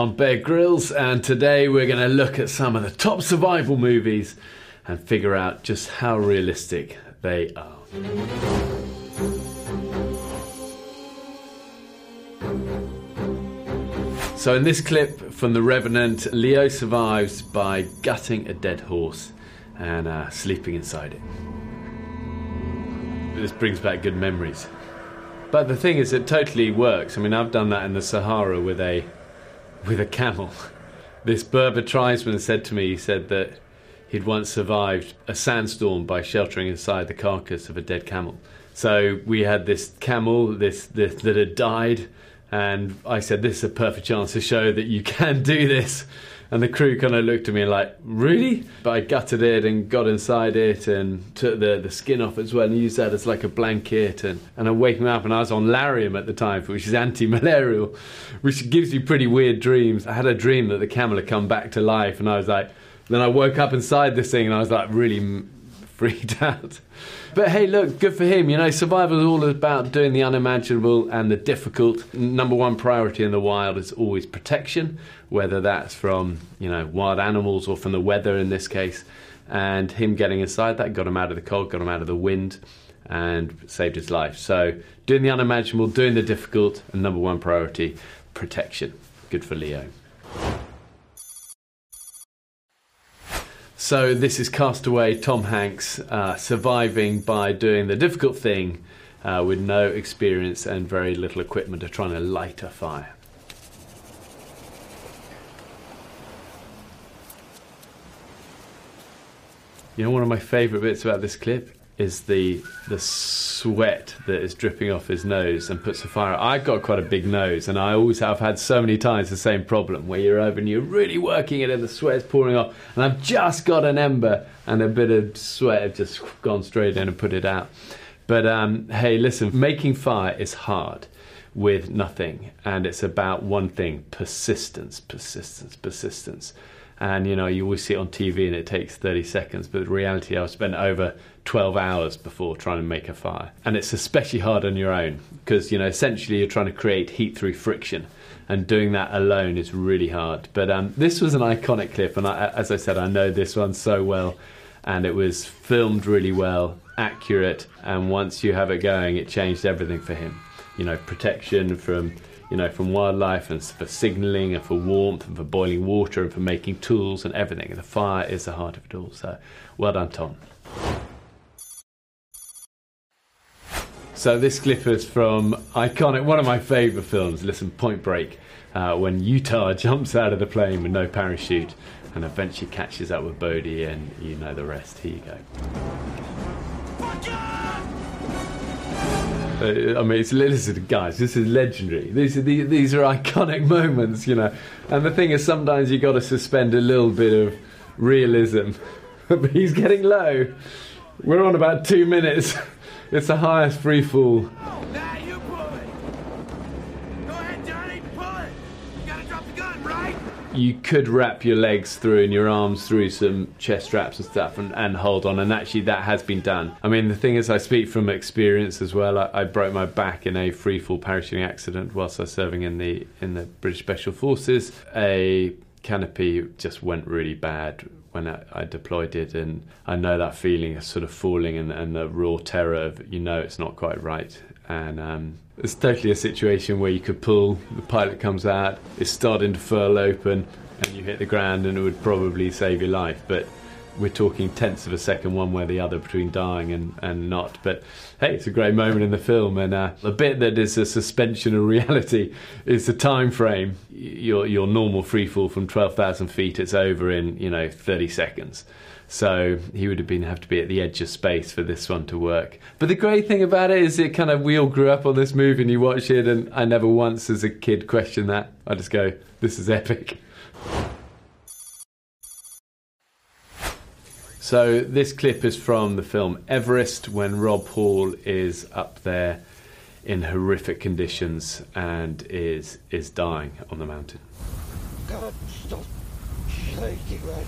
I'm Bear Grylls, and today we're going to look at some of the top survival movies and figure out just how realistic they are. So, in this clip from The Revenant, Leo survives by gutting a dead horse and uh, sleeping inside it. This brings back good memories. But the thing is, it totally works. I mean, I've done that in the Sahara with a with a camel. This Berber tribesman said to me, he said that he'd once survived a sandstorm by sheltering inside the carcass of a dead camel. So we had this camel, this, this that had died, and I said, "This is a perfect chance to show that you can do this." And the crew kind of looked at me like, really? But I gutted it and got inside it and took the, the skin off as well and used that as like a blanket. And, and I woke me up and I was on Lariam at the time, which is anti malarial, which gives you pretty weird dreams. I had a dream that the camel had come back to life and I was like, then I woke up inside this thing and I was like really freaked out. But hey, look, good for him. You know, survival is all about doing the unimaginable and the difficult. Number one priority in the wild is always protection, whether that's from, you know, wild animals or from the weather in this case. And him getting inside that got him out of the cold, got him out of the wind, and saved his life. So, doing the unimaginable, doing the difficult, and number one priority, protection. Good for Leo. So this is Castaway Tom Hanks uh, surviving by doing the difficult thing uh, with no experience and very little equipment of trying to light a fire. You know, one of my favourite bits about this clip is the the sweat that is dripping off his nose and puts the fire. I've got quite a big nose, and I always have had so many times the same problem where you're over and you're really working it and the sweat's pouring off, and I've just got an ember and a bit of sweat have just gone straight in and put it out. But um, hey, listen, making fire is hard with nothing, and it's about one thing persistence, persistence, persistence and you know you always see it on TV and it takes 30 seconds but reality I've spent over 12 hours before trying to make a fire. And it's especially hard on your own because you know essentially you're trying to create heat through friction and doing that alone is really hard. But um, this was an iconic clip and I, as I said I know this one so well and it was filmed really well accurate and once you have it going it changed everything for him. You know protection from you know, from wildlife and for signalling and for warmth and for boiling water and for making tools and everything. The fire is the heart of it all. So, well done, Tom. So this clip is from iconic, one of my favourite films. Listen, Point Break, uh, when Utah jumps out of the plane with no parachute and eventually catches up with Bodhi, and you know the rest. Here you go. Uh, I mean, it's listen, guys. This is legendary. These are these, these are iconic moments, you know. And the thing is, sometimes you got to suspend a little bit of realism. but he's getting low. We're on about two minutes. It's the highest free fall you could wrap your legs through and your arms through some chest straps and stuff and, and hold on and actually that has been done. I mean the thing is i speak from experience as well. I, I broke my back in a free fall parachuting accident whilst i was serving in the in the british special forces. A canopy just went really bad when I, I, deployed it, and I know that feeling of sort of falling and, and the raw terror of you know it's not quite right, and um, it's totally a situation where you could pull, the pilot comes out, it's starting to furl open, and you hit the ground, and it would probably save your life. But we're talking tenths of a second one way or the other between dying and, and not. But hey, it's a great moment in the film, and uh, the bit that is a suspension of reality is the time frame. Your your normal free fall from twelve thousand feet, it's over in you know thirty seconds. So he would have been have to be at the edge of space for this one to work. But the great thing about it is it kind of we all grew up on this movie and you watch it and I never once as a kid questioned that. I just go, this is epic. So this clip is from the film Everest when Rob Hall is up there in horrific conditions and is is dying on the mountain. God, stop shaking, man.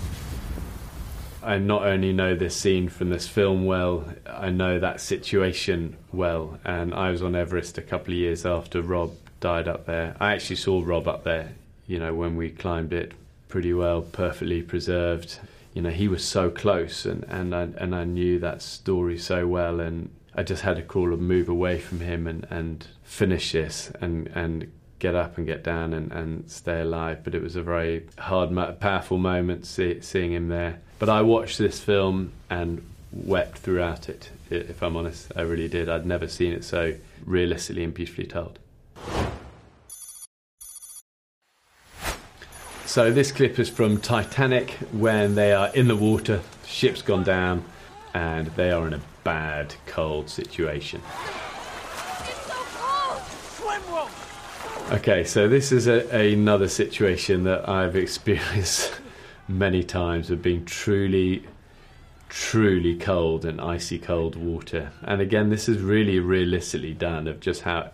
I not only know this scene from this film well, I know that situation well. And I was on Everest a couple of years after Rob died up there. I actually saw Rob up there. you know, when we climbed it pretty well, perfectly preserved. You know, he was so close, and and I, and I knew that story so well, and I just had to crawl and move away from him and and finish this and and get up and get down and, and stay alive. But it was a very hard, powerful moment see, seeing him there. But I watched this film and wept throughout it. If I'm honest, I really did. I'd never seen it so realistically and beautifully told. So this clip is from Titanic when they are in the water, ship's gone down, and they are in a bad cold situation. Okay, so this is a, another situation that I've experienced many times of being truly, truly cold and icy cold water. And again, this is really realistically done of just how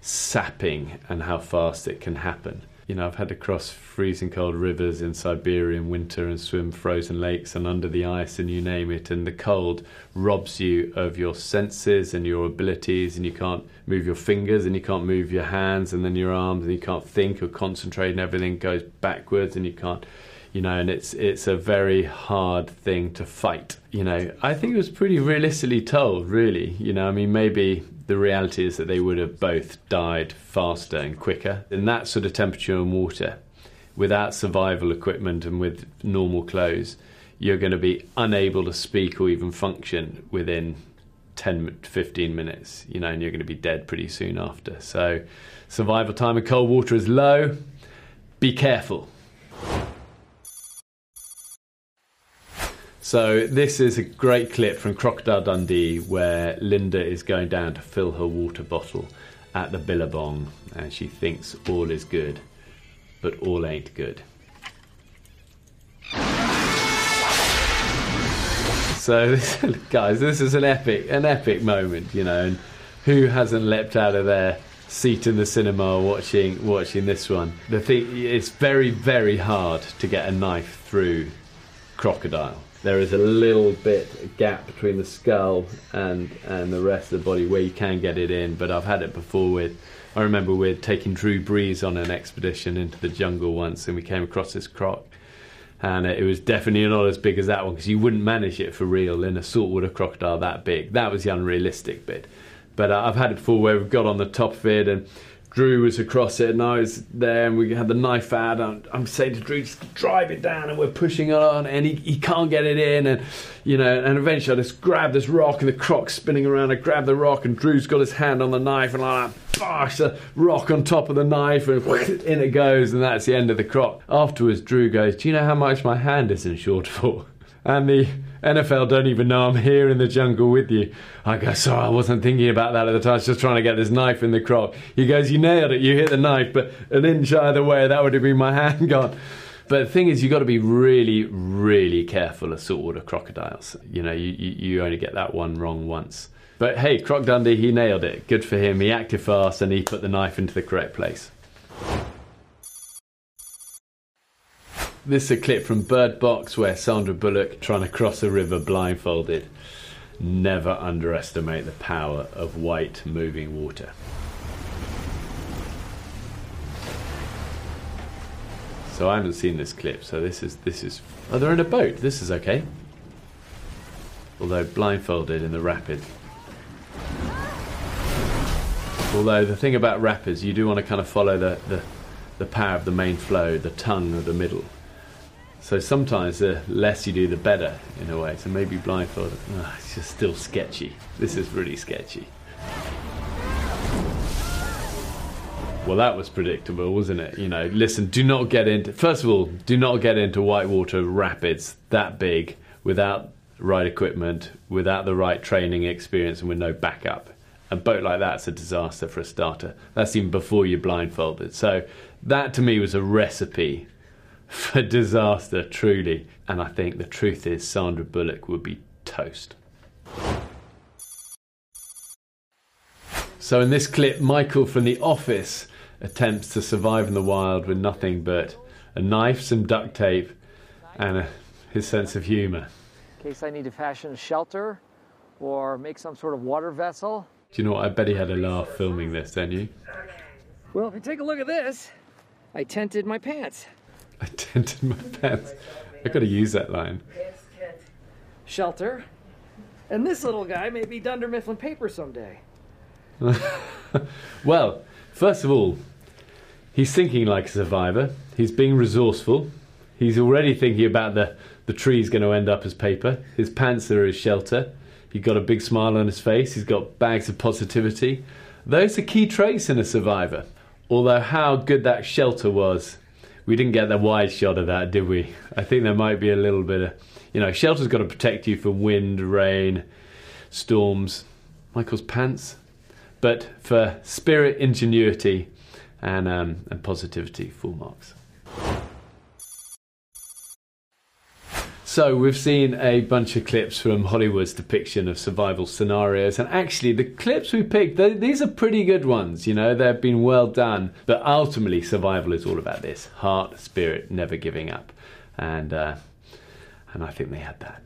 sapping and how fast it can happen you know, I've had to cross freezing cold rivers in Siberia in winter and swim frozen lakes and under the ice and you name it. And the cold robs you of your senses and your abilities, and you can't move your fingers and you can't move your hands and then your arms, and you can't think or concentrate, and everything goes backwards, and you can't you know, and it's it's a very hard thing to fight. You know, I think it was pretty realistically told, really. You know, I mean, maybe the reality is that they would have both died faster and quicker in that sort of temperature and water without survival equipment and with normal clothes you're going to be unable to speak or even function within 10 15 minutes you know and you're going to be dead pretty soon after so survival time in cold water is low be careful So this is a great clip from Crocodile Dundee where Linda is going down to fill her water bottle at the Billabong and she thinks all is good, but all ain't good. So guys, this is an epic, an epic moment, you know, and who hasn't leapt out of their seat in the cinema watching watching this one? The thing, it's very, very hard to get a knife through crocodile there is a little bit a gap between the skull and and the rest of the body where you can get it in. But I've had it before with. I remember we're taking Drew Brees on an expedition into the jungle once, and we came across this croc, and it was definitely not as big as that one because you wouldn't manage it for real in a saltwater crocodile that big. That was the unrealistic bit. But uh, I've had it before where we've got on the top of it and Drew was across it, and I was there, and we had the knife out. And I'm saying to Drew, just drive it down, and we're pushing on, and he, he can't get it in, and you know, and eventually I just grab this rock, and the croc's spinning around. I grab the rock, and Drew's got his hand on the knife, and like, bosh, the rock on top of the knife, and in it goes, and that's the end of the croc. Afterwards, Drew goes, "Do you know how much my hand is insured for?" And the NFL don't even know I'm here in the jungle with you. I go, sorry, I wasn't thinking about that at the time. I was just trying to get this knife in the croc. He goes, you nailed it. You hit the knife, but an inch either way, that would have been my hand gone. But the thing is, you've got to be really, really careful of saltwater crocodiles. You know, you, you, you only get that one wrong once. But hey, Croc Dundee, he nailed it. Good for him. He acted fast and he put the knife into the correct place. This is a clip from Bird Box where Sandra Bullock trying to cross a river blindfolded. Never underestimate the power of white moving water. So I haven't seen this clip, so this is this is Oh they're in a boat. This is okay. Although blindfolded in the rapid. Although the thing about rapids, you do want to kind of follow the, the, the power of the main flow, the tongue of the middle. So sometimes the less you do, the better in a way. So maybe blindfolded. Oh, ah, it's just still sketchy. This is really sketchy. Well, that was predictable, wasn't it? You know, listen, do not get into. First of all, do not get into whitewater rapids that big without right equipment, without the right training experience, and with no backup. A boat like that's a disaster for a starter. That's even before you're blindfolded. So that to me was a recipe for disaster, truly. And I think the truth is, Sandra Bullock would be toast. So, in this clip, Michael from The Office attempts to survive in the wild with nothing but a knife, some duct tape, and a, his sense of humour. In case I need to fashion a shelter or make some sort of water vessel. Do you know what? I bet he had a laugh filming this, didn't you? Well, if you take a look at this, I tented my pants. I tented my pants. I got to use that line. Shelter. And this little guy may be Dunder Mifflin paper someday. Well, first of all, he's thinking like a survivor. He's being resourceful. He's already thinking about the, the tree's going to end up as paper. His pants are his shelter. He's got a big smile on his face. He's got bags of positivity. Those are key traits in a survivor. Although, how good that shelter was, we didn't get the wide shot of that, did we? I think there might be a little bit of, you know, shelter's got to protect you from wind, rain, storms. Michael's pants. But for spirit, ingenuity, and, um, and positivity, full marks. So we've seen a bunch of clips from Hollywood's depiction of survival scenarios, and actually the clips we picked, they, these are pretty good ones. You know, they've been well done. But ultimately, survival is all about this: heart, spirit, never giving up, and uh, and I think they had that.